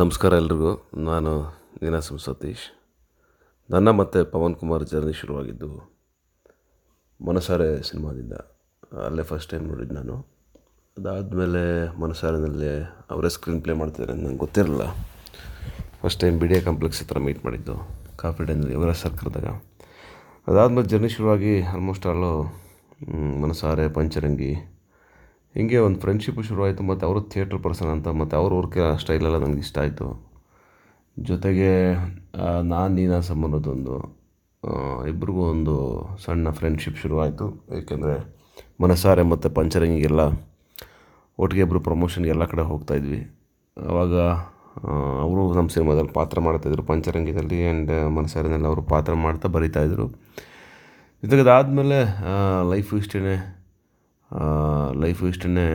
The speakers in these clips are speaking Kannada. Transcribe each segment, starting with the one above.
ನಮಸ್ಕಾರ ಎಲ್ರಿಗೂ. ನಾನು ನೀನಾಸಂ ಸತೀಶ್. ನನ್ನ ಮತ್ತು ಪವನ್ ಕುಮಾರ್ ಜರ್ನಿ ಶುರುವಾಗಿದ್ದು ಮನಸಾರೆ ಸಿನಿಮಾದಿಂದ. ಅಲ್ಲೇ ಫಸ್ಟ್ ಟೈಮ್ ನೋಡಿದ್ದು ನಾನು. ಅದಾದಮೇಲೆ ಮನಸಾರೆನಲ್ಲಿ ಅವರೇ ಸ್ಕ್ರೀನ್ ಪ್ಲೇ ಮಾಡ್ತಿದ್ದಾರೆ ನಂಗೆ ಗೊತ್ತಿರಲಿಲ್ಲ. ಫಸ್ಟ್ ಟೈಮ್ ಬಿಡಿಯಾ ಕಾಂಪ್ಲೆಕ್ಸ್ ಹತ್ರ ಮೀಟ್ ಮಾಡಿದ್ದು ಕಾಫಿ ಡೇನಲ್ಲಿ ಇವರ ಸರ್ಕಲ್ದಾಗ ಅದಾದಮೇಲೆ ಜರ್ನಿ ಶುರುವಾಗಿ ಆಲ್ಮೋಸ್ಟ್ ಆಲು ಮನಸಾರೆ, ಪಂಚರಂಗಿ ಹೀಗೆ ಒಂದು ಫ್ರೆಂಡ್ಶಿಪ್ಪು ಶುರುವಾಯಿತು, ಮತ್ತು ಅವರು ಥಿಯೇಟ್ರ್ ಪರ್ಸನ್ ಅಂತ, ಮತ್ತು ಅವ್ರ ವರ್ಕ್ ಸ್ಟೈಲೆಲ್ಲ ನನಗೆ ಇಷ್ಟ ಆಯಿತು. ಜೊತೆಗೆ ನಾನು ನೀನಾಸಮ್ ಅನ್ನೋದೊಂದು ಇಬ್ರಿಗೂ ಒಂದು ಸಣ್ಣ ಫ್ರೆಂಡ್ಶಿಪ್ ಶುರುವಾಯಿತು. ಏಕೆಂದರೆ ಮನಸಾರೆ ಮತ್ತು ಪಂಚರಂಗಿಗೆಲ್ಲ ಒಟ್ಟಿಗೆ ಇಬ್ಬರು ಪ್ರಮೋಷನ್ಗೆ ಎಲ್ಲ ಕಡೆ ಹೋಗ್ತಾಯಿದ್ವಿ ಆವಾಗ ಅವರು ನಮ್ಮ ಸಿನಿಮಾದಲ್ಲಿ ಪಾತ್ರ ಮಾಡ್ತಾಯಿದ್ರು ಪಂಚರಂಗಿದಲ್ಲಿ ಆ್ಯಂಡ್ ಮನಸಾರೆನಲ್ಲಿ ಅವರು ಪಾತ್ರ ಮಾಡ್ತಾ ಬರಿತಾಯಿದ್ರು ಜೊತೆಗೆ ಅದಾದಮೇಲೆ ಲೈಫು ಇಷ್ಟೇ ಲೈಫು ಇಷ್ಟೇ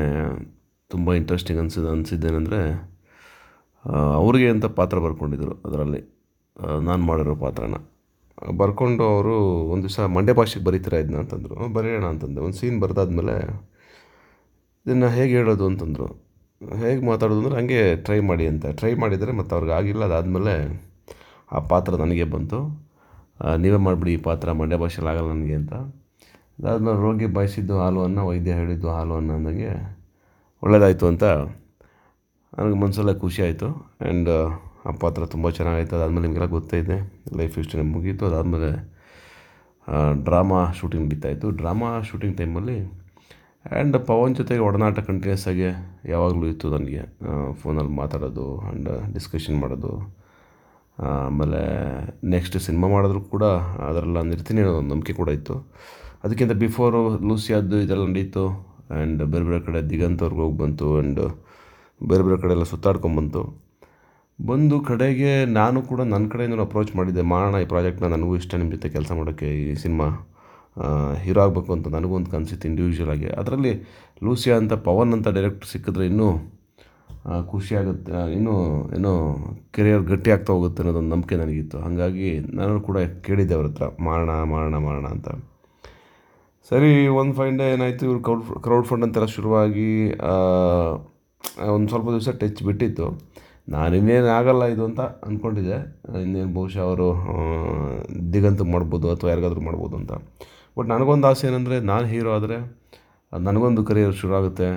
ತುಂಬ ಇಂಟ್ರೆಸ್ಟಿಂಗ್ ಅನ್ಸಿದ್ದು ಅನಿಸಿದ್ದೇನೆಂದರೆ ಅವ್ರಿಗೆ ಅಂತ ಪಾತ್ರ ಬರ್ಕೊಂಡಿದ್ರು ಅದರಲ್ಲಿ. ನಾನು ಮಾಡಿರೋ ಪಾತ್ರನ. ಬರ್ಕೊಂಡು ಅವರು ಒಂದು ದಿವಸ ಮಂಡ್ಯ ಭಾಷೆಗೆ ಬರೀತೀರಾ ಇದನ್ನ ಅಂತಂದರು. ಬರೆಯೋಣ ಅಂತಂದೆ. ಒಂದು ಸೀನ್ ಬರೆದಾದ್ಮೇಲೆ ಇದನ್ನು ಹೇಗೆ ಹೇಳೋದು ಅಂತಂದರು. ಹೇಗೆ ಮಾತಾಡೋದು ಅಂದರೆ ಹಂಗೆ ಟ್ರೈ ಮಾಡಿ ಅಂತ. ಟ್ರೈ ಮಾಡಿದರೆ ಮತ್ತು ಅವ್ರಿಗೆ ಆಗಿಲ್ಲ, ಅದಾದಮೇಲೆ ಆ ಪಾತ್ರ ನನಗೆ ಬಂತು. ನೀವೇ ಮಾಡಿಬಿಡಿ ಈ ಪಾತ್ರ, ಮಂಡ್ಯ ಭಾಷೆಲಿ ಆಗಲ್ಲ ನನಗೆ ಅಂತ. ಅದಾದ್ಮೇಲೆ ರೋಗಿ ಬಯಸಿದ್ದು ಹಾಲು ಅನ್ನ ವೈದ್ಯ ಹೇಳಿದ್ದು ಹಾಲು ಅನ್ನ ಅಂದಂಗೆ ಒಳ್ಳೆಯದಾಯಿತು ಅಂತ ನನಗೆ ಮನಸ್ಸಲ್ಲೇ ಖುಷಿ ಆಯಿತು. ಆ್ಯಂಡ್ ಆ ಪಾತ್ರ ತುಂಬ ಚೆನ್ನಾಗಾಯಿತು. ಅದಾದಮೇಲೆ ನಿಮಗೆಲ್ಲ ಗೊತ್ತೇ ಇದೆ ಲೈಫ್ ಇಷ್ಟೇ ಮುಗೀತು. ಅದಾದಮೇಲೆ ಡ್ರಾಮಾ ಶೂಟಿಂಗ್ ಬಿತ್ತಾಯಿತು. ಡ್ರಾಮಾ ಶೂಟಿಂಗ್ ಟೈಮಲ್ಲಿ ಆ್ಯಂಡ್ ಪವನ್ ಜೊತೆಗೆ ಒಡನಾಟ ಕಂಟಿನ್ಯೂಸ್ ಆಗಿ ಯಾವಾಗಲೂ ಇತ್ತು ನನಗೆ. ಫೋನಲ್ಲಿ ಮಾತಾಡೋದು ಆ್ಯಂಡ್ ಡಿಸ್ಕಷನ್ ಮಾಡೋದು. ಆಮೇಲೆ ನೆಕ್ಸ್ಟ್ ಸಿನಿಮಾ ಮಾಡಿದ್ರು ಕೂಡ ಅದರಲ್ಲಿ ನಾನು ಅನ್ನೋ ಒಂದು ನಂಬಿಕೆ ಕೂಡ ಇತ್ತು. ಅದಕ್ಕಿಂತ ಬಿಫೋರು ಲೂಸಿಯಾದ್ದು ಇದೆಲ್ಲ ನಡೀತು ಆ್ಯಂಡ್ ಬೇರೆ ಬೇರೆ ಕಡೆ ದಿಗಂತವ್ರಿಗೆ ಹೋಗಿ ಬಂತು ಆ್ಯಂಡ್ ಬೇರೆ ಬೇರೆ ಕಡೆ ಎಲ್ಲ ಸುತ್ತಾಡ್ಕೊಂಬಂತು ಬಂದು ಕಡೆಗೆ ನಾನು ಕೂಡ ನನ್ನ ಕಡೆಯಿಂದ ಅಪ್ರೋಚ್ ಮಾಡಿದ್ದೆ, ಮಾಡೋಣ ಈ ಪ್ರಾಜೆಕ್ಟ್ನ ನನಗೂ ಇಷ್ಟ ನಿಮ್ಮ ಜೊತೆ ಕೆಲಸ ಮಾಡೋಕ್ಕೆ ಈ ಸಿನಿಮಾ ಹೀರೋ ಆಗಬೇಕು ಅಂತ ನನಗೂ ಒಂದು ಕನಸಿತ್ತು ಇಂಡಿವಿಜುವಲ್ ಆಗಿ. ಅದರಲ್ಲಿ ಲೂಸಿಯಾ ಅಂತ, ಪವನ್ ಅಂತ ಡೈರೆಕ್ಟರ್ ಸಿಕ್ಕಿದ್ರೆ ಇನ್ನೂ ಖುಷಿಯಾಗುತ್ತೆ ಇನ್ನೂ, ಏನೋ ಕೆರಿಯರ್ ಗಟ್ಟಿ ಆಗ್ತಾ ಹೋಗುತ್ತೆ ಅನ್ನೋದೊಂದು ನಂಬಿಕೆ ನನಗಿತ್ತು. ಹಾಗಾಗಿ ನಾನು ಕೂಡ ಕೇಳಿದ್ದೆ ಅವ್ರ ಹತ್ರ, ಮಾಡೋಣ ಮಾಡೋಣ ಮಾಡೋಣ ಅಂತ. ಸರಿ ಒಂದು ಫೈನ್ ಡೇ ಏನಾಯಿತು, ಇವ್ರು ಕ್ರೌಡ್ ಕ್ರೌಡ್ ಫಂಡ್ ಅಂತೆಲ್ಲ ಶುರುವಾಗಿ ಒಂದು ಸ್ವಲ್ಪ ದಿವಸ ಟಚ್ ಬಿಟ್ಟಿತ್ತು. ನಾನು ಇನ್ನೇನು ಆಗಲ್ಲ ಇದು ಅಂತ ಅಂದ್ಕೊಂಡಿದ್ದೆ ಇನ್ನೇನು ಬಹುಶಃ ಅವರು ದಿಗಂತ ಮಾಡ್ಬೋದು ಅಥವಾ ಯಾರಿಗಾದ್ರೂ ಮಾಡ್ಬೋದು ಅಂತ. ಬಟ್ ನನಗೊಂದು ಆಸೆ ಏನಂದರೆ, ನಾನು ಹೀರೋ ಆದರೆ, ನನಗೊಂದು ಕರಿಯರ್ ಶುರು ಆಗುತ್ತೆ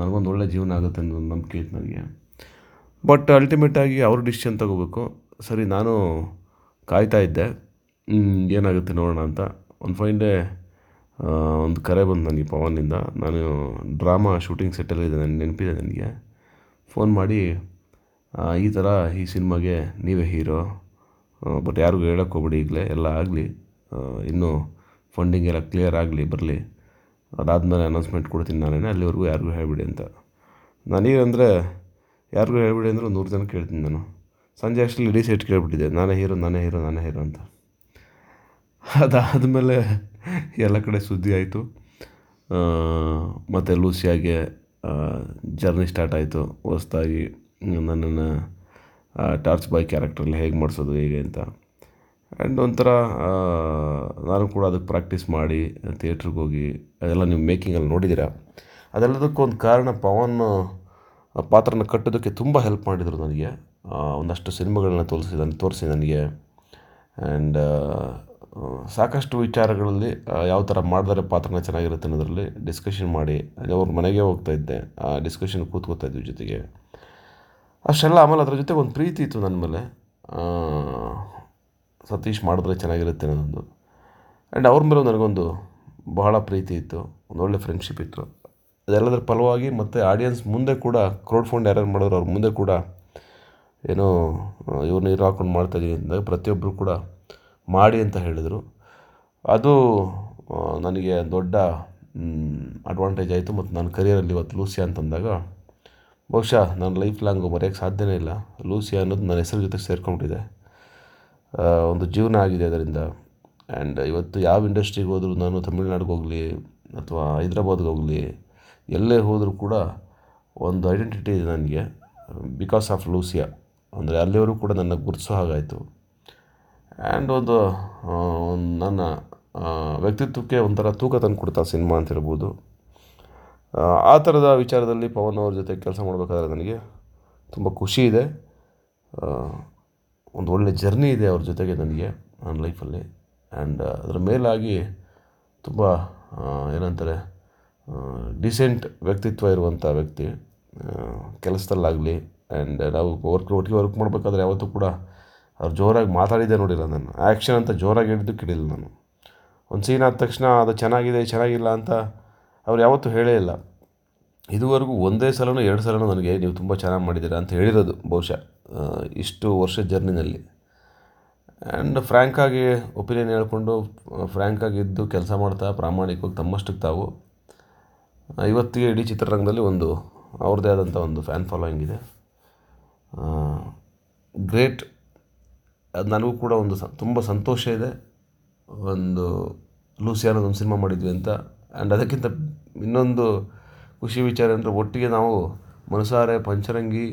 ನನಗೊಂದು ಒಳ್ಳೆ ಜೀವನ ಆಗುತ್ತೆ ಅನ್ನೋ ನಂಬಿಕೆ ಇತ್ತು ನನಗೆ. ಬಟ್ ಅಲ್ಟಿಮೇಟಾಗಿ ಅವ್ರ ಡಿಸಿಷನ್ ತಗೋಬೇಕು. ಸರಿ, ನಾನು ಕಾಯ್ತಾ ಇದ್ದೆ. ಏನಾಗುತ್ತೆ ನೋಡೋಣ ಅಂತ. ಒಂದು ಫೈನ್ ಡೇ ಒಂದು ಕರೆ ಬಂದು ನನಗೆ ಪವನಿಂದ ನಾನು ಡ್ರಾಮಾ ಶೂಟಿಂಗ್ ಸೆಟ್ಟಲ್ಲಿದ್ದೆ ನನ್ನ ನೆನಪಿದೆ ನನಗೆ. ಫೋನ್ ಮಾಡಿ ಈ ಥರ ಈ ಸಿನಿಮಾಗೆ ನೀವೇ ಹೀರೋ ಬಟ್ ಯಾರಿಗೂ ಹೇಳೋಕ್ಕೆ ಹೋಗ್ಬಿಡಿ ಈಗಲೇ, ಎಲ್ಲ ಆಗಲಿ ಇನ್ನೂ ಫಂಡಿಂಗ್ ಎಲ್ಲ ಕ್ಲಿಯರ್ ಆಗಲಿ, ಬರಲಿ. ಅದಾದಮೇಲೆ ಅನೌನ್ಸ್ಮೆಂಟ್ ಕೊಡ್ತೀನಿ ನಾನೇ, ಅಲ್ಲಿವರೆಗೂ ಯಾರಿಗೂ ಹೇಳ್ಬಿಡಿ ಅಂತ. ನಾನೀಗಂದರೆ ಯಾರಿಗೂ ಹೇಳ್ಬಿಡಿ ಅಂದರೆ ನೂರು ಜನ ಕೇಳ್ತೀನಿ ನಾನು. ಸಂಜೆ ಅಷ್ಟರಲ್ಲಿ ಇಡೀ ಸೆಟ್ ಕೇಳ್ಬಿಟ್ಟಿದ್ದೆ ನಾನೇ ಹೀರೋ ನಾನೇ ಹೀರೋ ನಾನೇ ಹೀರೋ ಅಂತ. ಅದಾದಮೇಲೆ ಎಲ್ಲ ಕಡೆ ಸುದ್ದಿ ಆಯಿತು. ಮತ್ತು ಲೂಸಿಯಾಗೆ ಜರ್ನಿ ಸ್ಟಾರ್ಟ್ ಆಯಿತು. ಹೊಸ್ದಾಗಿ ನನ್ನನ್ನು ಟಾರ್ಚ್ ಬಾಯ್ ಕ್ಯಾರೆಕ್ಟ್ರಲ್ಲಿ ಹೇಗೆ ಮಾಡಿಸೋದು, ಹೇಗೆ ಅಂತ. ಆ್ಯಂಡ್ ಒಂಥರ ನಾನು ಕೂಡ ಅದಕ್ಕೆ ಪ್ರಾಕ್ಟೀಸ್ ಮಾಡಿ ಥಿಯೇಟ್ರಿಗೆ ಹೋಗಿ, ಅದೆಲ್ಲ ನೀವು ಮೇಕಿಂಗಲ್ಲಿ ನೋಡಿದ್ದೀರಾ? ಅದೆಲ್ಲದಕ್ಕೂ ಒಂದು ಕಾರಣ ಪವನ್ ಪಾತ್ರನ ಕಟ್ಟೋದಕ್ಕೆ ತುಂಬ ಹೆಲ್ಪ್ ಮಾಡಿದರು ನನಗೆ. ಒಂದಷ್ಟು ಸಿನಿಮಾಗಳನ್ನ ತೋರಿಸಿ ತೋರಿಸಿ ನನಗೆ. ಆ್ಯಂಡ್ ಸಾಕಷ್ಟು ವಿಚಾರಗಳಲ್ಲಿ ಯಾವ ಥರ ಮಾಡಿದರೆ ಪಾತ್ರನ ಚೆನ್ನಾಗಿರುತ್ತೆ ಅನ್ನೋದರಲ್ಲಿ ಡಿಸ್ಕಷನ್ ಮಾಡಿ, ಅಲ್ಲಿ ಅವ್ರ ಮನೆಗೆ ಹೋಗ್ತಾ ಇದ್ದೆ. ಆ ಡಿಸ್ಕಷನ್ ಕೂತ್ಕೋತಾ ಇದ್ವಿ ಜೊತೆಗೆ. ಅಷ್ಟೆಲ್ಲ ಆಮೇಲೆ ಅದ್ರ ಜೊತೆಗೆ ಒಂದು ಪ್ರೀತಿ ಇತ್ತು ನನ್ನ ಮೇಲೆ. ಸತೀಶ್ ಮಾಡಿದ್ರೆ ಚೆನ್ನಾಗಿರುತ್ತೆ ಅನ್ನೋದೊಂದು. ಆ್ಯಂಡ್ ಅವ್ರ ಮೇಲೂ ನನಗೊಂದು ಬಹಳ ಪ್ರೀತಿ ಇತ್ತು, ಒಂದು ಒಳ್ಳೆ ಫ್ರೆಂಡ್ಶಿಪ್ ಇತ್ತು. ಅದೆಲ್ಲದರ ಫಲವಾಗಿ ಮತ್ತು ಆಡಿಯನ್ಸ್ ಮುಂದೆ ಕೂಡ ಕ್ರೌಡ್ ಫಂಡ್ ಯಾರ್ಯಾರು ಮಾಡಿದ್ರು ಅವ್ರ ಮುಂದೆ ಕೂಡ ಏನೋ ಇವ್ರನ್ನ ನೀರು ಹಾಕೊಂಡು ಮಾಡ್ತಾಯಿದ್ದೀನಿ ಅಂದಾಗ ಪ್ರತಿಯೊಬ್ಬರು ಕೂಡ ಮಾಡಿ ಅಂತ ಹೇಳಿದರು. ಅದು ನನಗೆ ದೊಡ್ಡ ಅಡ್ವಾಂಟೇಜ್ ಆಯಿತು ಮತ್ತು ನನ್ನ ಕರಿಯರಲ್ಲಿ ಇವತ್ತು ಲೂಸಿಯಾ ಅಂತಂದಾಗ ಬಹುಶಃ ನನ್ನ ಲೈಫ್ ಲಾಂಗು ಮರೆಯೋಕ್ಕೆ ಸಾಧ್ಯನೇ ಇಲ್ಲ. ಲೂಸಿಯಾ ಅನ್ನೋದು ನನ್ನ ಹೆಸರು ಜೊತೆ ಸೇರ್ಕೊಂಡ್ಬಿಟ್ಟಿದೆ. ಒಂದು ಜೀವನ ಆಗಿದೆ ಅದರಿಂದ. ಆ್ಯಂಡ್ ಇವತ್ತು ಯಾವ ಇಂಡಸ್ಟ್ರಿಗೆ ಹೋದರೂ ನಾನು ತಮಿಳ್ನಾಡಿಗೆ ಹೋಗಲಿ ಅಥವಾ ಹೈದ್ರಾಬಾದ್ಗೆ ಹೋಗಲಿ, ಎಲ್ಲೇ ಹೋದರೂ ಕೂಡ ಒಂದು ಐಡೆಂಟಿಟಿ ಇದೆ ನನಗೆ ಬಿಕಾಸ್ ಆಫ್ ಲೂಸಿಯಾ. ಅಂದರೆ ಅಲ್ಲಿಯವರು ಕೂಡ ನನ್ನ ಗುರುತಿಸೋ ಹಾಗಾಯಿತು. ಆ್ಯಂಡ್ ಒಂದು ನನ್ನ ವ್ಯಕ್ತಿತ್ವಕ್ಕೆ ಒಂಥರ ತೂಕ ತಂದು ಕೊಡ್ತಾ ಸಿನಿಮಾ ಅಂತ ಹೇಳ್ಬೋದು. ಆ, ಆ ಥರದ ವಿಚಾರದಲ್ಲಿ ಪವನ್ ಅವ್ರ ಜೊತೆ ಕೆಲಸ ಮಾಡಬೇಕಾದ್ರೆ ನನಗೆ ತುಂಬ ಖುಷಿ ಇದೆ. ಒಂದು ಒಳ್ಳೆ ಜರ್ನಿ ಇದೆ ಅವ್ರ ಜೊತೆಗೆ ನನಗೆ ನನ್ನ ಲೈಫಲ್ಲಿ. ಆ್ಯಂಡ್ ಅದರ ಮೇಲಾಗಿ ತುಂಬ ಏನಂತಾರೆ ಡಿಸೆಂಟ್ ವ್ಯಕ್ತಿತ್ವ ಇರುವಂಥ ವ್ಯಕ್ತಿ ಕೆಲಸದಲ್ಲಾಗಲಿ. ಆ್ಯಂಡ್ ನಾವು ವರ್ಕ್ ಒಟ್ಟಿಗೆ ವರ್ಕ್ ಮಾಡಬೇಕಾದ್ರೆ ಯಾವತ್ತೂ ಕೂಡ ಅವ್ರು ಜೋರಾಗಿ ಮಾತಾಡಿದ್ದೆ ನೋಡಿಲ್ಲ ನಾನು. ಆ್ಯಕ್ಷನ್ ಅಂತ ಜೋರಾಗಿ ಹೇಳಿದ್ದು ಕಿಡಿಲ್ಲ ನಾನು. ಒಂದು ಸೀನ್ ಆದ ತಕ್ಷಣ ಅದು ಚೆನ್ನಾಗಿದೆ, ಚೆನ್ನಾಗಿಲ್ಲ ಅಂತ ಅವ್ರು ಯಾವತ್ತೂ ಹೇಳೇ ಇಲ್ಲ. ಇದುವರೆಗೂ ಒಂದೇ ಸಲನೂ ಎರಡು ಸಲನೂ ನನಗೆ ನೀವು ತುಂಬ ಚೆನ್ನಾಗಿ ಮಾಡಿದ್ದೀರಾ ಅಂತ ಹೇಳಿರೋದು ಬಹುಶಃ ಇಷ್ಟು ವರ್ಷದ ಜರ್ನಿನಲ್ಲಿ ಆ್ಯಂಡ್ ಫ್ರ್ಯಾಂಕಾಗಿ ಒಪಿನಿಯನ್ ಹೇಳ್ಕೊಂಡು ಫ್ರ್ಯಾಂಕಾಗಿ ಇದ್ದು ಕೆಲಸ ಮಾಡ್ತಾ, ಪ್ರಾಮಾಣಿಕವಾಗಿ ತಮ್ಮಷ್ಟಕ್ಕೆ ತಾವು ಇವತ್ತಿಗೆ ಇಡೀ ಚಿತ್ರರಂಗದಲ್ಲಿ ಒಂದು ಅವ್ರದ್ದೇ ಆದಂಥ ಒಂದು ಫ್ಯಾನ್ ಫಾಲೋಯಿಂಗ್ ಇದೆ. ಗ್ರೇಟ್ ಅದು ನನಗೂ ಕೂಡ ಒಂದು ಸ, ತುಂಬ ಸಂತೋಷ ಇದೆ. ಒಂದು ಲೂಸಿ ಅನ್ನೋದು ಒಂದು ಸಿನಿಮಾ ಮಾಡಿದ್ವಿ ಅಂತ. ಆ್ಯಂಡ್ ಅದಕ್ಕಿಂತ ಇನ್ನೊಂದು ಖುಷಿ ವಿಚಾರ ಅಂದರೆ ಒಟ್ಟಿಗೆ ನಾವು ಮನಸಾರೆ, ಪಂಚರಂಗಿ,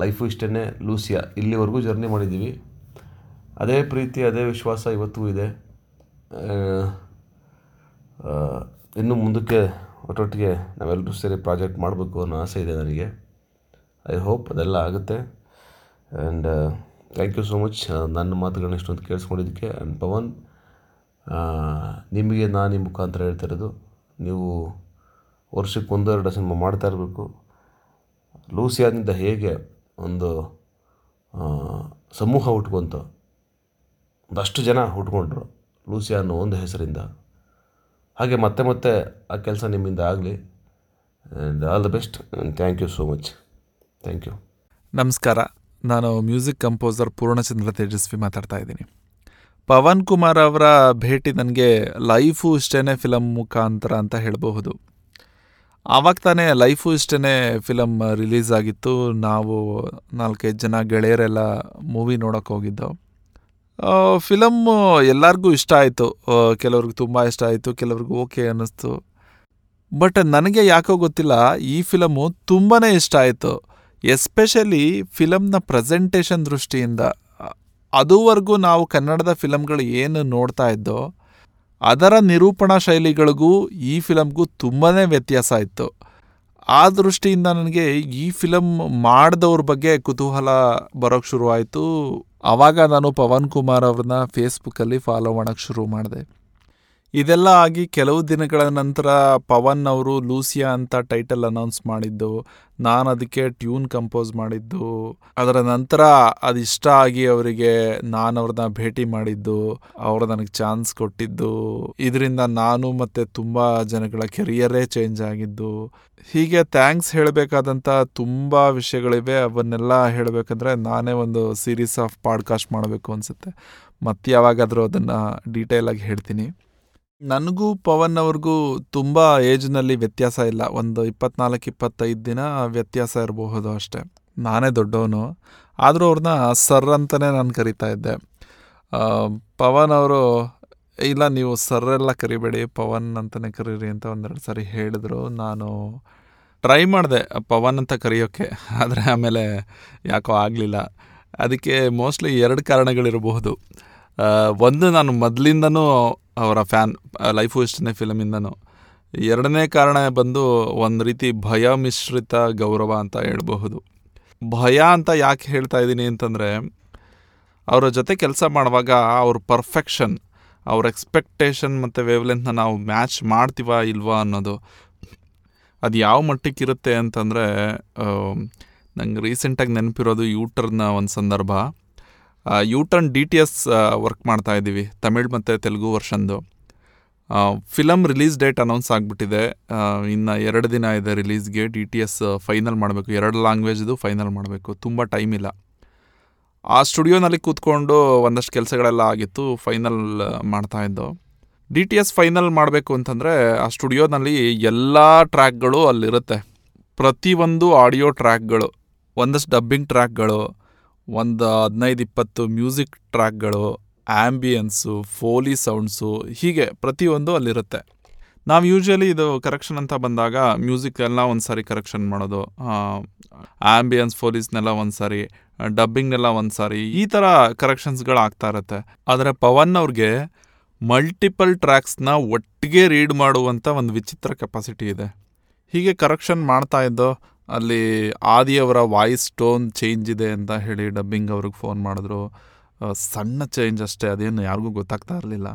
ಲೈಫು ಇಷ್ಟೇ ಲೂಸಿಯಾ ಇಲ್ಲಿವರೆಗೂ ಜರ್ನಿ ಮಾಡಿದ್ದೀವಿ. ಅದೇ ಪ್ರೀತಿ, ಅದೇ ವಿಶ್ವಾಸ ಇವತ್ತೂ ಇದೆ. ಇನ್ನು ಮುಂದಕ್ಕೆ ಒಟ್ಟೊಟ್ಟಿಗೆ ನಾವೆಲ್ಲರೂ ಸೇರಿ ಪ್ರಾಜೆಕ್ಟ್ ಮಾಡಬೇಕು ಅನ್ನೋ ಆಸೆ ಇದೆ ನನಗೆ. ಐ ಹೋಪ್ ಅದೆಲ್ಲ ಆಗುತ್ತೆ. And thank you so much ನನ್ನ ಮಾತುಗಳನ್ನ ಇಷ್ಟೊಂದು ಕೇಳಿಸ್ಕೊಂಡಿದ್ದಕ್ಕೆ ಆ್ಯಂಡ್ ಪವನ್ ನಿಮಗೆ ನಾನು ಈ ಮುಖಾಂತರ ಹೇಳ್ತಾ ಇರೋದು, ನೀವು ವರ್ಷಕ್ಕೆ ಒಂದೆರಡು ಸಿನಿಮಾ ಮಾಡ್ತಾ ಇರಬೇಕು. ಲೂಸಿಯಾದಿಂದ ಹೇಗೆ ಒಂದು ಸಮೂಹ ಹುಟ್ಕೊಂತ, ಒಂದಷ್ಟು ಜನ ಹುಟ್ಕೊಂಡ್ರು ಲೂಸಿಯಾ ಅನ್ನೋ ಒಂದು ಹೆಸರಿಂದ. ಹಾಗೆ ಮತ್ತೆ ಮತ್ತೆ ಆ ಕೆಲಸ ನಿಮ್ಮಿಂದ ಆಗಲಿ. And all the best and thank you so much thank you ನಮಸ್ಕಾರ. ನಾನು ಮ್ಯೂಸಿಕ್ ಕಂಪೋಸರ್ ಪೂರ್ಣಚಂದ್ರ ತೇಜಸ್ವಿ ಮಾತಾಡ್ತಾ ಇದ್ದೀನಿ. ಪವನ್ ಕುಮಾರ್ ಅವರ ಭೇಟಿ ನನಗೆ ಲೈಫು ಇಷ್ಟೇ ಫಿಲಮ್ ಮುಖಾಂತರ ಅಂತ ಹೇಳಬಹುದು. ಆವಾಗ ತಾನೇ ಲೈಫು ಇಷ್ಟೇ ಫಿಲಮ್ ರಿಲೀಸ್ ಆಗಿತ್ತು. ನಾವು ನಾಲ್ಕೈದು ಜನ ಗೆಳೆಯರೆಲ್ಲ ಮೂವಿ ನೋಡೋಕೆ ಹೋಗಿದ್ದು. ಫಿಲಮ್ ಎಲ್ಲರಿಗೂ ಇಷ್ಟ ಆಯಿತು. ಕೆಲವ್ರಿಗೆ ತುಂಬ ಇಷ್ಟ ಆಯಿತು, ಕೆಲವ್ರಿಗೆ ಓಕೆ ಅನ್ನಿಸ್ತು. ಬಟ್ ನನಗೆ ಯಾಕೋ ಗೊತ್ತಿಲ್ಲ, ಈ ಫಿಲಮು ತುಂಬಾ ಇಷ್ಟ ಆಯಿತು. ಎಸ್ಪೆಷಲಿ ಫಿಲಮ್ನ ಪ್ರೆಸೆಂಟೇಷನ್ ದೃಷ್ಟಿಯಿಂದ, ಅದುವರೆಗೂ ನಾವು ಕನ್ನಡದ ಫಿಲಮ್ಗಳು ಏನು ನೋಡ್ತಾ ಇದ್ದೋ, ಅದರ ನಿರೂಪಣಾ ಶೈಲಿಗಳಿಗೂ ಈ ಫಿಲಮ್ಗೂ ತುಂಬಾ ವ್ಯತ್ಯಾಸ ಇತ್ತು. ಆ ದೃಷ್ಟಿಯಿಂದ ನನಗೆ ಈ ಫಿಲಮ್ ಮಾಡಿದವ್ರ ಬಗ್ಗೆ ಕುತೂಹಲ ಬರೋಕ್ಕೆ ಶುರುವಾಯಿತು. ಆವಾಗ ನಾನು ಪವನ್ ಕುಮಾರ್ ಅವ್ರನ್ನ ಫೇಸ್ಬುಕ್ಕಲ್ಲಿ ಫಾಲೋ ಮಾಡೋಕ್ಕೆ ಶುರು ಮಾಡಿದೆ. ಇದೆಲ್ಲ ಆಗಿ ಕೆಲವು ದಿನಗಳ ನಂತರ ಪವನ್ ಅವರು ಲೂಸಿಯಾ ಅಂತ ಟೈಟಲ್ ಅನೌನ್ಸ್ ಮಾಡಿದ್ದು, ನಾನು ಅದಕ್ಕೆ ಟ್ಯೂನ್ ಕಂಪೋಸ್ ಮಾಡಿದ್ದು, ಅದರ ನಂತರ ಅದಿಷ್ಟ ಆಗಿ ಅವರಿಗೆ ನಾನು ಅವ್ರನ್ನ ಭೇಟಿ ಮಾಡಿದ್ದು, ಅವರು ನನಗೆ ಚಾನ್ಸ್ ಕೊಟ್ಟಿದ್ದು, ಇದರಿಂದ ನಾನು ಮತ್ತೆ ತುಂಬ ಜನಗಳ ಕೆರಿಯರೇ ಚೇಂಜ್ ಆಗಿದ್ದು. ಹೀಗೆ ಥ್ಯಾಂಕ್ಸ್ ಹೇಳಬೇಕಾದಂಥ ತುಂಬ ವಿಷಯಗಳಿವೆ, ಅವನ್ನೆಲ್ಲ ಹೇಳಬೇಕಂದ್ರೆ ನಾನೇ ಒಂದು ಸೀರೀಸ್ ಆಫ್ ಪಾಡ್ಕಾಸ್ಟ್ ಮಾಡಬೇಕು ಅನಿಸುತ್ತೆ. ಮತ್ತೆ ಯಾವಾಗಾದರೂ ಅದನ್ನು ಡೀಟೇಲಾಗಿ ಹೇಳ್ತೀನಿ. ನನಗೂ ಪವನ್ ಅವ್ರಿಗೂ ತುಂಬ ಏಜ್ನಲ್ಲಿ ವ್ಯತ್ಯಾಸ ಇಲ್ಲ. ಒಂದು ಇಪ್ಪತ್ನಾಲ್ಕು, ಇಪ್ಪತ್ತೈದು ದಿನ ವ್ಯತ್ಯಾಸ ಇರಬಹುದು ಅಷ್ಟೇ. ನಾನೇ ದೊಡ್ಡವನು. ಆದರೂ ಅವ್ರನ್ನ ಸರ್ ಅಂತಲೇ ನಾನು ಕರಿತಾ ಇದ್ದೆ. ಪವನ್ ಅವರು, ಇಲ್ಲ ನೀವು ಸರ್ರೆಲ್ಲ ಕರಿಬೇಡಿ, ಪವನ್ ಅಂತಲೇ ಕರೀರಿ ಅಂತ ಒಂದೆರಡು ಸಾರಿ ಹೇಳಿದ್ರು. ನಾನು ಟ್ರೈ ಮಾಡಿದೆ ಪವನ್ ಅಂತ ಕರೆಯೋಕ್ಕೆ ಆದರೆ ಆಮೇಲೆ ಯಾಕೋ ಆಗಲಿಲ್ಲ. ಅದಕ್ಕೆ ಮೋಸ್ಟ್ಲಿ ಎರಡು ಕಾರಣಗಳಿರಬಹುದು. ಒಂದು ನಾನು ಮೊದಲಿಂದನೂ ಅವರ ಫ್ಯಾನ್ ಲೈಫು ಇಷ್ಟನೇ ಫಿಲಮಿಂದನೂ. ಎರಡನೇ ಕಾರಣ ಬಂದು ಒಂದು ರೀತಿ ಭಯ ಮಿಶ್ರಿತ ಗೌರವ ಅಂತ ಹೇಳಬಹುದು. ಭಯ ಅಂತ ಯಾಕೆ ಹೇಳ್ತಾ ಇದ್ದೀನಿ ಅಂತಂದರೆ, ಅವರ ಜೊತೆ ಕೆಲಸ ಮಾಡುವಾಗ ಅವ್ರ ಪರ್ಫೆಕ್ಷನ್, ಅವ್ರ ಎಕ್ಸ್ಪೆಕ್ಟೇಷನ್ ಮತ್ತು ವೇವ್ಲೆಂತ್ನ ನಾವು ಮ್ಯಾಚ್ ಮಾಡ್ತೀವಾ ಇಲ್ವಾ ಅನ್ನೋದು. ಅದು ಯಾವ ಮಟ್ಟಕ್ಕೆ ಇರುತ್ತೆ ಅಂತಂದರೆ ನಂಗೆ ರೀಸೆಂಟಾಗಿ ನೆನಪಿರೋದು ಯೂಟರ್ನ ಒಂದು ಸಂದರ್ಭ. U turn D T S work ಮಾಡ್ತಾ ಇದ್ದೀವಿ. ತಮಿಳ್ ಮತ್ತು ತೆಲುಗು ವರ್ಷನ್ದು ಫಿಲಮ್ ರಿಲೀಸ್ ಡೇಟ್ ಅನೌನ್ಸ್ ಆಗಿಬಿಟ್ಟಿದೆ. ಇನ್ನು ಎರಡು ದಿನ ಇದೆ ರಿಲೀಸ್ಗೆ ಡಿ ಟಿ ಎಸ್ ಫೈನಲ್ ಮಾಡಬೇಕು. ಎರಡು ಲ್ಯಾಂಗ್ವೇಜ್ದು ಫೈನಲ್ ಮಾಡಬೇಕು. ತುಂಬ ಟೈಮ್ ಇಲ್ಲ. ಆ ಸ್ಟುಡಿಯೋನಲ್ಲಿ ಕೂತ್ಕೊಂಡು ಒಂದಷ್ಟು ಕೆಲಸಗಳೆಲ್ಲ ಆಗಿತ್ತು. ಫೈನಲ್ ಮಾಡ್ತಾ ಇದ್ದು. ಡಿ ಟಿ ಎಸ್ ಫೈನಲ್ ಮಾಡಬೇಕು ಅಂತಂದರೆ ಆ ಸ್ಟುಡಿಯೋನಲ್ಲಿ ಎಲ್ಲ ಟ್ರ್ಯಾಕ್ಗಳು ಅಲ್ಲಿರುತ್ತೆ. ಪ್ರತಿಯೊಂದು ಆಡಿಯೋ ಟ್ರ್ಯಾಕ್ಗಳು ಒಂದಷ್ಟು ಡಬ್ಬಿಂಗ್ ಟ್ರ್ಯಾಕ್ಗಳು ಒಂದು ಹದಿನೈದು ಇಪ್ಪತ್ತು ಮ್ಯೂಸಿಕ್ ಟ್ರ್ಯಾಕ್ಗಳು ಆ್ಯಂಬಿಯನ್ಸು ಫೋಲಿ ಸೌಂಡ್ಸು ಹೀಗೆ ಪ್ರತಿಯೊಂದು ಅಲ್ಲಿರುತ್ತೆ. ನಾವು ಯೂಶ್ವಲಿ ಇದು ಕರೆಕ್ಷನ್ ಅಂತ ಬಂದಾಗ ಮ್ಯೂಸಿಕ್ ಎಲ್ಲ ಒಂದು ಸಾರಿ ಕರೆಕ್ಷನ್ ಮಾಡೋದು ಆ್ಯಂಬಿಯನ್ಸ್ ಫೋಲೀಸ್ನೆಲ್ಲ ಒಂದು ಸಾರಿ ಡಬ್ಬಿಂಗ್ನೆಲ್ಲ ಒಂದು ಸಾರಿ ಈ ಥರ ಕರೆಕ್ಷನ್ಸ್ಗಳು ಆಗ್ತಾ ಇರುತ್ತೆ. ಆದರೆ ಪವನ್ ಅವ್ರಿಗೆ ಮಲ್ಟಿಪಲ್ ಟ್ರ್ಯಾಕ್ಸ್ನ ಒಟ್ಟಿಗೆ ರೀಡ್ ಮಾಡುವಂಥ ಒಂದು ವಿಚಿತ್ರ ಕೆಪಾಸಿಟಿ ಇದೆ. ಹೀಗೆ ಕರೆಕ್ಷನ್ ಮಾಡ್ತಾ ಇದ್ದೋ ಅಲ್ಲಿ ಆದಿಯವರ ವಾಯ್ಸ್ ಟೋನ್ ಚೇಂಜ್ ಇದೆ ಅಂತ ಹೇಳಿ ಡಬ್ಬಿಂಗ್ ಅವ್ರಿಗೆ ಫೋನ್ ಮಾಡಿದ್ರು. ಸಣ್ಣ ಚೇಂಜ್ ಅಷ್ಟೇ, ಅದೇನು ಯಾರಿಗೂ ಗೊತ್ತಾಗ್ತಾ ಇರಲಿಲ್ಲ.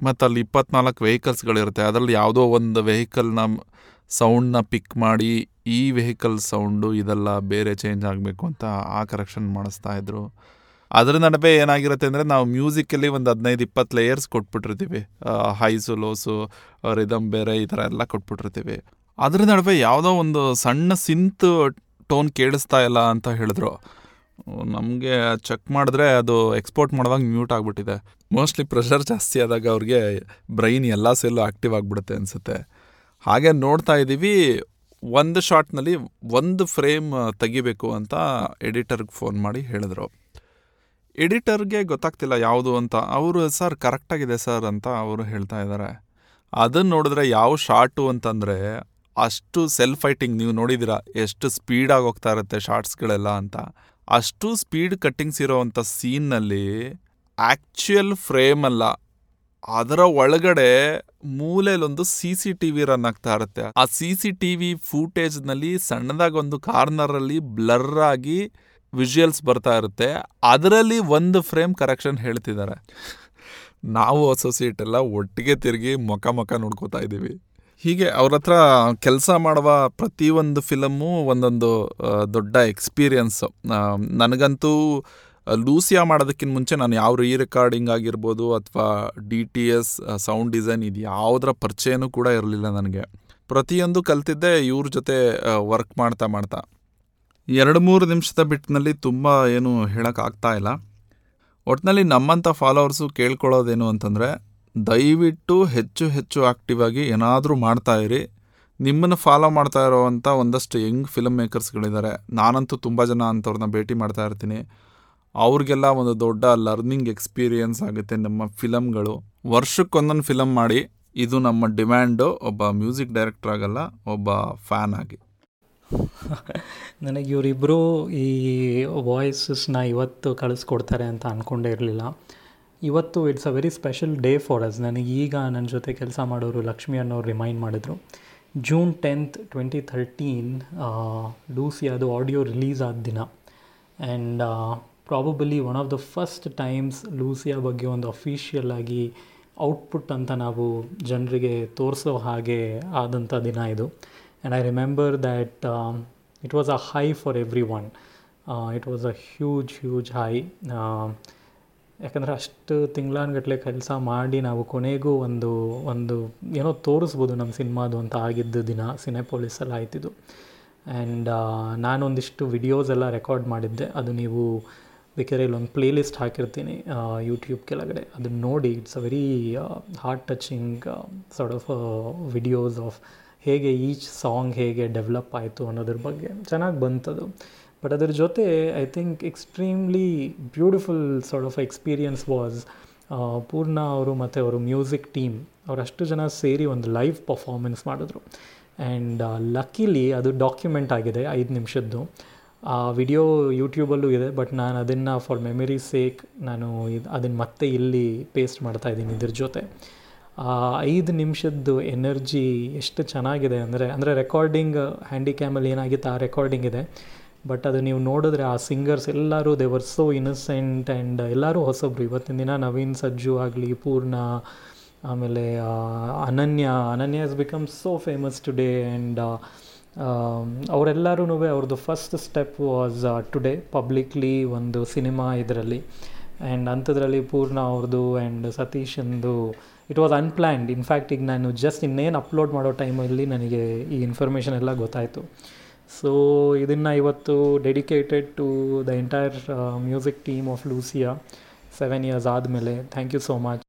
ಮತ್ತು ಅಲ್ಲಿ ಇಪ್ಪತ್ನಾಲ್ಕು ವೆಹಿಕಲ್ಸ್ಗಳಿರುತ್ತೆ. ಅದರಲ್ಲಿ ಯಾವುದೋ ಒಂದು ವೆಹಿಕಲ್ನ ಸೌಂಡ್ನ ಪಿಕ್ ಮಾಡಿ ಈ ವೆಹಿಕಲ್ ಸೌಂಡು ಇದೆಲ್ಲ ಬೇರೆ ಚೇಂಜ್ ಆಗಬೇಕು ಅಂತ ಆ ಕರೆಕ್ಷನ್ ಮಾಡಿಸ್ತಾ ಇದ್ರು. ಅದರ ನಡುವೆ ಏನಾಗಿರುತ್ತೆ ಅಂದರೆ ನಾವು ಮ್ಯೂಸಿಕಲ್ಲಿ ಒಂದು ಹದಿನೈದು, ಇಪ್ಪತ್ತು ಲೇಯರ್ಸ್ ಕೊಟ್ಬಿಟ್ಟಿರ್ತೀವಿ. ಹೈಸು, ಲೋಸು, ರಿದಮ್ ಬೇರೆ ಈ ಥರ ಎಲ್ಲ ಕೊಟ್ಬಿಟ್ಟಿರ್ತೀವಿ. ಅದ್ರ ನಡುವೆ ಯಾವುದೋ ಒಂದು ಸಣ್ಣ ಸಿಂತ್ ಟೋನ್ ಕೇಳಿಸ್ತಾ ಇಲ್ಲ ಅಂತ ಹೇಳಿದ್ರು. ನಮಗೆ ಚೆಕ್ ಮಾಡಿದ್ರೆ ಅದು ಎಕ್ಸ್ಪೋರ್ಟ್ ಮಾಡುವಾಗ ಮ್ಯೂಟ್ ಆಗಿಬಿಟ್ಟಿದೆ. ಮೋಸ್ಟ್ಲಿ ಪ್ರೆಷರ್ ಜಾಸ್ತಿ ಆದಾಗ ಅವ್ರಿಗೆ ಬ್ರೈನ್ ಎಲ್ಲ ಸೆಲ್ಲು ಆ್ಯಕ್ಟಿವ್ ಆಗಿಬಿಡುತ್ತೆ ಅನಿಸುತ್ತೆ. ಹಾಗೆ ನೋಡ್ತಾ ಇದ್ದೀವಿ, ಒಂದು ಶಾಟ್ನಲ್ಲಿ ಒಂದು ಫ್ರೇಮ್ ತೆಗಿಬೇಕು ಅಂತ ಎಡಿಟರ್ಗೆ ಫೋನ್ ಮಾಡಿ ಹೇಳಿದ್ರು. ಎಡಿಟರ್ಗೆ ಗೊತ್ತಾಗ್ತಿಲ್ಲ ಯಾವುದು ಅಂತ. ಅವರು, ಸರ್ ಕರೆಕ್ಟಾಗಿದೆ ಸರ್ ಅಂತ ಅವರು ಹೇಳ್ತಾ ಇದ್ದಾರೆ. ಅದನ್ನು ನೋಡಿದ್ರೆ ಯಾವ ಶಾರ್ಟು ಅಂತಂದರೆ ಅಷ್ಟು ಸೆಲ್ಫ್ ಫೈಟಿಂಗ್ ನೀವು ನೋಡಿದಿರಾ ಎಷ್ಟು ಸ್ಪೀಡಾಗಿ ಹೋಗ್ತಾ ಇರುತ್ತೆ ಶಾರ್ಟ್ಸ್ಗಳೆಲ್ಲ ಅಂತ. ಅಷ್ಟು ಸ್ಪೀಡ್ ಕಟ್ಟಿಂಗ್ಸ್ ಇರೋವಂಥ ಸೀನ್ನಲ್ಲಿ ಆ್ಯಕ್ಚುಯಲ್ ಫ್ರೇಮ್ ಅಲ್ಲ. ಅದರ ಒಳಗಡೆ ಮೂಲೆಯಲ್ಲೊಂದು C C T V run ಆಗ್ತಾ ಇರುತ್ತೆ. ಆ ಸಿ ಸಿ ಟಿ ವಿ ಫೂಟೇಜ್ನಲ್ಲಿ ಸಣ್ಣದಾಗಿ ಒಂದು ಕಾರ್ನರಲ್ಲಿ ಬ್ಲರ್ ಆಗಿ ವಿಜುವಲ್ಸ್ ಬರ್ತಾ ಇರುತ್ತೆ. ಅದರಲ್ಲಿ ಒಂದು ಫ್ರೇಮ್ ಕರೆಕ್ಷನ್ ಹೇಳ್ತಿದ್ದಾರೆ. ನಾವು ಅಸೋಸಿಯೇಟ್ ಎಲ್ಲ ಒಟ್ಟಿಗೆ ತಿರುಗಿ ಮುಖ ಮುಖ ನೋಡ್ಕೋತಾ ಇದ್ದೀವಿ. ಹೀಗೆ ಅವ್ರ ಹತ್ರ ಕೆಲಸ ಮಾಡುವ ಪ್ರತಿಯೊಂದು ಫಿಲಮ್ಮು ಒಂದೊಂದು ದೊಡ್ಡ ಎಕ್ಸ್ಪೀರಿಯನ್ಸು ನನಗಂತೂ ಲೂಸಿಯಾ ಮಾಡೋದಕ್ಕಿಂತ ಮುಂಚೆ ನಾನು ಯಾವ ರೀ ರೆಕಾರ್ಡಿಂಗ್ ಆಗಿರ್ಬೋದು ಅಥವಾ D T S sound design ಇದು ಯಾವುದರ ಪರಿಚಯನೂ ಕೂಡ ಇರಲಿಲ್ಲ ನನಗೆ. ಪ್ರತಿಯೊಂದು ಕಲ್ತಿದ್ದೆ ಇವ್ರ ಜೊತೆ ವರ್ಕ್ ಮಾಡ್ತಾ ಮಾಡ್ತಾ. ಎರಡು ಮೂರು ನಿಮಿಷದ ಬಿಟ್ಟಿನಲ್ಲಿ ತುಂಬ ಏನು ಹೇಳೋಕ್ಕಾಗ್ತಾ ಇಲ್ಲ. ಒಟ್ಟಿನಲ್ಲಿ ನಮ್ಮಂಥ ಫಾಲೋವರ್ಸು ಕೇಳ್ಕೊಳ್ಳೋದೇನು ಅಂತಂದರೆ ದಯವಿಟ್ಟು ಹೆಚ್ಚು ಹೆಚ್ಚು ಆಕ್ಟಿವ್ ಆಗಿ ಏನಾದರೂ ಮಾಡ್ತಾ ಇರಿ. ನಿಮ್ಮನ್ನು ಫಾಲೋ ಮಾಡ್ತಾ ಇರೋವಂಥ ಒಂದಷ್ಟು ಯಂಗ್ ಫಿಲಮ್ ಮೇಕರ್ಸ್ಗಳಿದ್ದಾರೆ ನಾನಂತೂ ತುಂಬ ಜನ ಅಂಥವ್ರನ್ನ ಭೇಟಿ ಮಾಡ್ತಾ ಇರ್ತೀನಿ. ಅವ್ರಿಗೆಲ್ಲ ಒಂದು ದೊಡ್ಡ ಲರ್ನಿಂಗ್ ಎಕ್ಸ್ಪೀರಿಯನ್ಸ್ ಆಗುತ್ತೆ ನಮ್ಮ ಫಿಲಮ್ಗಳು ವರ್ಷಕ್ಕೊಂದೊಂದು ಫಿಲಮ್ ಮಾಡಿ, ಇದು ನಮ್ಮ ಡಿಮ್ಯಾಂಡು ಒಬ್ಬ ಮ್ಯೂಸಿಕ್ ಡೈರೆಕ್ಟರ್ ಆಗಲ್ಲ, ಒಬ್ಬ ಫ್ಯಾನ್ ಆಗಿ. ನನಗೆ ಇವರಿಬ್ಬರು ಈ ವಾಯ್ಸಸ್ನ ಇವತ್ತು ಕಳಿಸ್ಕೊಡ್ತಾರೆ ಅಂತ ಅಂದ್ಕೊಂಡೇ ಇರಲಿಲ್ಲ. ಇವತ್ತು it's a very special day for us ನನಗೆ ಈಗ ನನ್ನ ಜೊತೆ ಕೆಲಸ ಮಾಡೋರು ಲಕ್ಷ್ಮಿ ಅನ್ನೋರು ರಿಮೈಂಡ್ ಮಾಡಿದ್ರು. June tenth twenty thirteen Lucia ಅದು ಆಡಿಯೋ ರಿಲೀಸ್ ಆದ ದಿನ. And probably one of the first times Lucia ಬಗ್ಗೆ ಒಂದು ಅಫಿಷಿಯಲ್ ಆಗಿ ಔಟ್ಪುಟ್ ಅಂತ ನಾವು ಜನರಿಗೆ ತೋರಿಸೋ ಹಾಗೆ ಆದಂಥ ದಿನ ಇದು. And I remember that it was a high for everyone it was a huge huge high ಯಾಕಂದರೆ ಅಷ್ಟು ತಿಂಗ್ಳಾನುಗಟ್ಲೆ ಕೆಲಸ ಮಾಡಿ ನಾವು ಕೊನೆಗೂ ಒಂದು ಒಂದು ಏನೋ ತೋರಿಸ್ಬೋದು ನಮ್ಮ ಸಿನಿಮಾದು ಅಂತ ಆಗಿದ್ದ ದಿನ ಸಿನೆಪೋಲಿಸಲ್ಲಿ ಆಯ್ತಿದ್ದು ಆ್ಯಂಡ್ ನಾನೊಂದಿಷ್ಟು ವಿಡಿಯೋಸ್ ಎಲ್ಲ ರೆಕಾರ್ಡ್ ಮಾಡಿದ್ದೆ. ಅದು ನೀವು ಬೇಕಾದ್ರೆ ಇಲ್ಲೊಂದು ಪ್ಲೇಲಿಸ್ಟ್ ಹಾಕಿರ್ತೀನಿ ಯೂಟ್ಯೂಬ್ ಕೆಳಗಡೆ. ಅದನ್ನ ನೋಡಿ it's a very heart touching sort of videos of ಹೇಗೆ ಈಚ್ ಸಾಂಗ್ ಹೇಗೆ ಡೆವಲಪ್ ಆಯಿತು ಅನ್ನೋದ್ರ ಬಗ್ಗೆ ಚೆನ್ನಾಗಿ ಬಂತದು. ಬಟ್ ಅದರ ಜೊತೆ I think extremely beautiful sort of experience was Poorna ಅವರು ಮತ್ತು ಅವರು ಮ್ಯೂಸಿಕ್ ಟೀಮ್ ಅವರಷ್ಟು ಜನ ಸೇರಿ ಒಂದು ಲೈವ್ ಪರ್ಫಾರ್ಮೆನ್ಸ್ ಮಾಡಿದ್ರು ಆ್ಯಂಡ್ ಲಕ್ಕಿಲಿ ಅದು ಡಾಕ್ಯುಮೆಂಟ್ ಆಗಿದೆ ಐದು ನಿಮಿಷದ್ದು ಆ ವಿಡಿಯೋ ಯೂಟ್ಯೂಬಲ್ಲೂ ಇದೆ ಬಟ್ ನಾನು ಅದನ್ನು ಫಾರ್ ಮೆಮರಿ ಸೇಕ್ ನಾನು ಇದು ಅದನ್ನು ಮತ್ತೆ ಇಲ್ಲಿ ಪೇಸ್ಟ್ ಮಾಡ್ತಾ ಇದ್ದೀನಿ ಇದ್ರ ಜೊತೆ ಆ, ಐದು ನಿಮಿಷದ್ದು ಎನರ್ಜಿ ಎಷ್ಟು ಚೆನ್ನಾಗಿದೆ ಅಂದರೆ ಅಂದರೆ ರೆಕಾರ್ಡಿಂಗ್ ಹ್ಯಾಂಡಿಕ್ಯಾಮಲ್ಲಿ ಏನಾಗಿತ್ತು, ಆ ರೆಕಾರ್ಡಿಂಗ್ ಇದೆ. ಬಟ್ ಅದು ನೀವು ನೋಡಿದ್ರೆ ಆ ಸಿಂಗರ್ಸ್ ಎಲ್ಲರೂ they were so innocent and ಎಲ್ಲರೂ ಹೊಸಬ್ರು. ಇವತ್ತಿನ ದಿನ ನವೀನ್, ಸಜ್ಜು ಆಗಲಿ, ಪೂರ್ಣ, ಆಮೇಲೆ Ananya Ananya is become so famous today and ಅವರೆಲ್ಲರೂ ಅವ್ರದ್ದು first step was today publicly ಒಂದು ಸಿನಿಮಾ ಇದರಲ್ಲಿ. ಆ್ಯಂಡ್ ಅಂಥದ್ರಲ್ಲಿ ಪೂರ್ಣ ಅವ್ರದ್ದು and ಸತೀಶಂದು it was unplanned in fact ಈಗ ನಾನು ಜಸ್ಟ್ ಇನ್ನೇನು ಅಪ್ಲೋಡ್ ಮಾಡೋ ಟೈಮಲ್ಲಿ ನನಗೆ ಈ ಇನ್ಫಾರ್ಮೇಷನ್ ಎಲ್ಲ ಗೊತ್ತಾಯಿತು. ಸೊ ಇದನ್ನು ಇವತ್ತು dedicated to the entire music team of Lucia seven years ಆದಮೇಲೆ. Thank you so much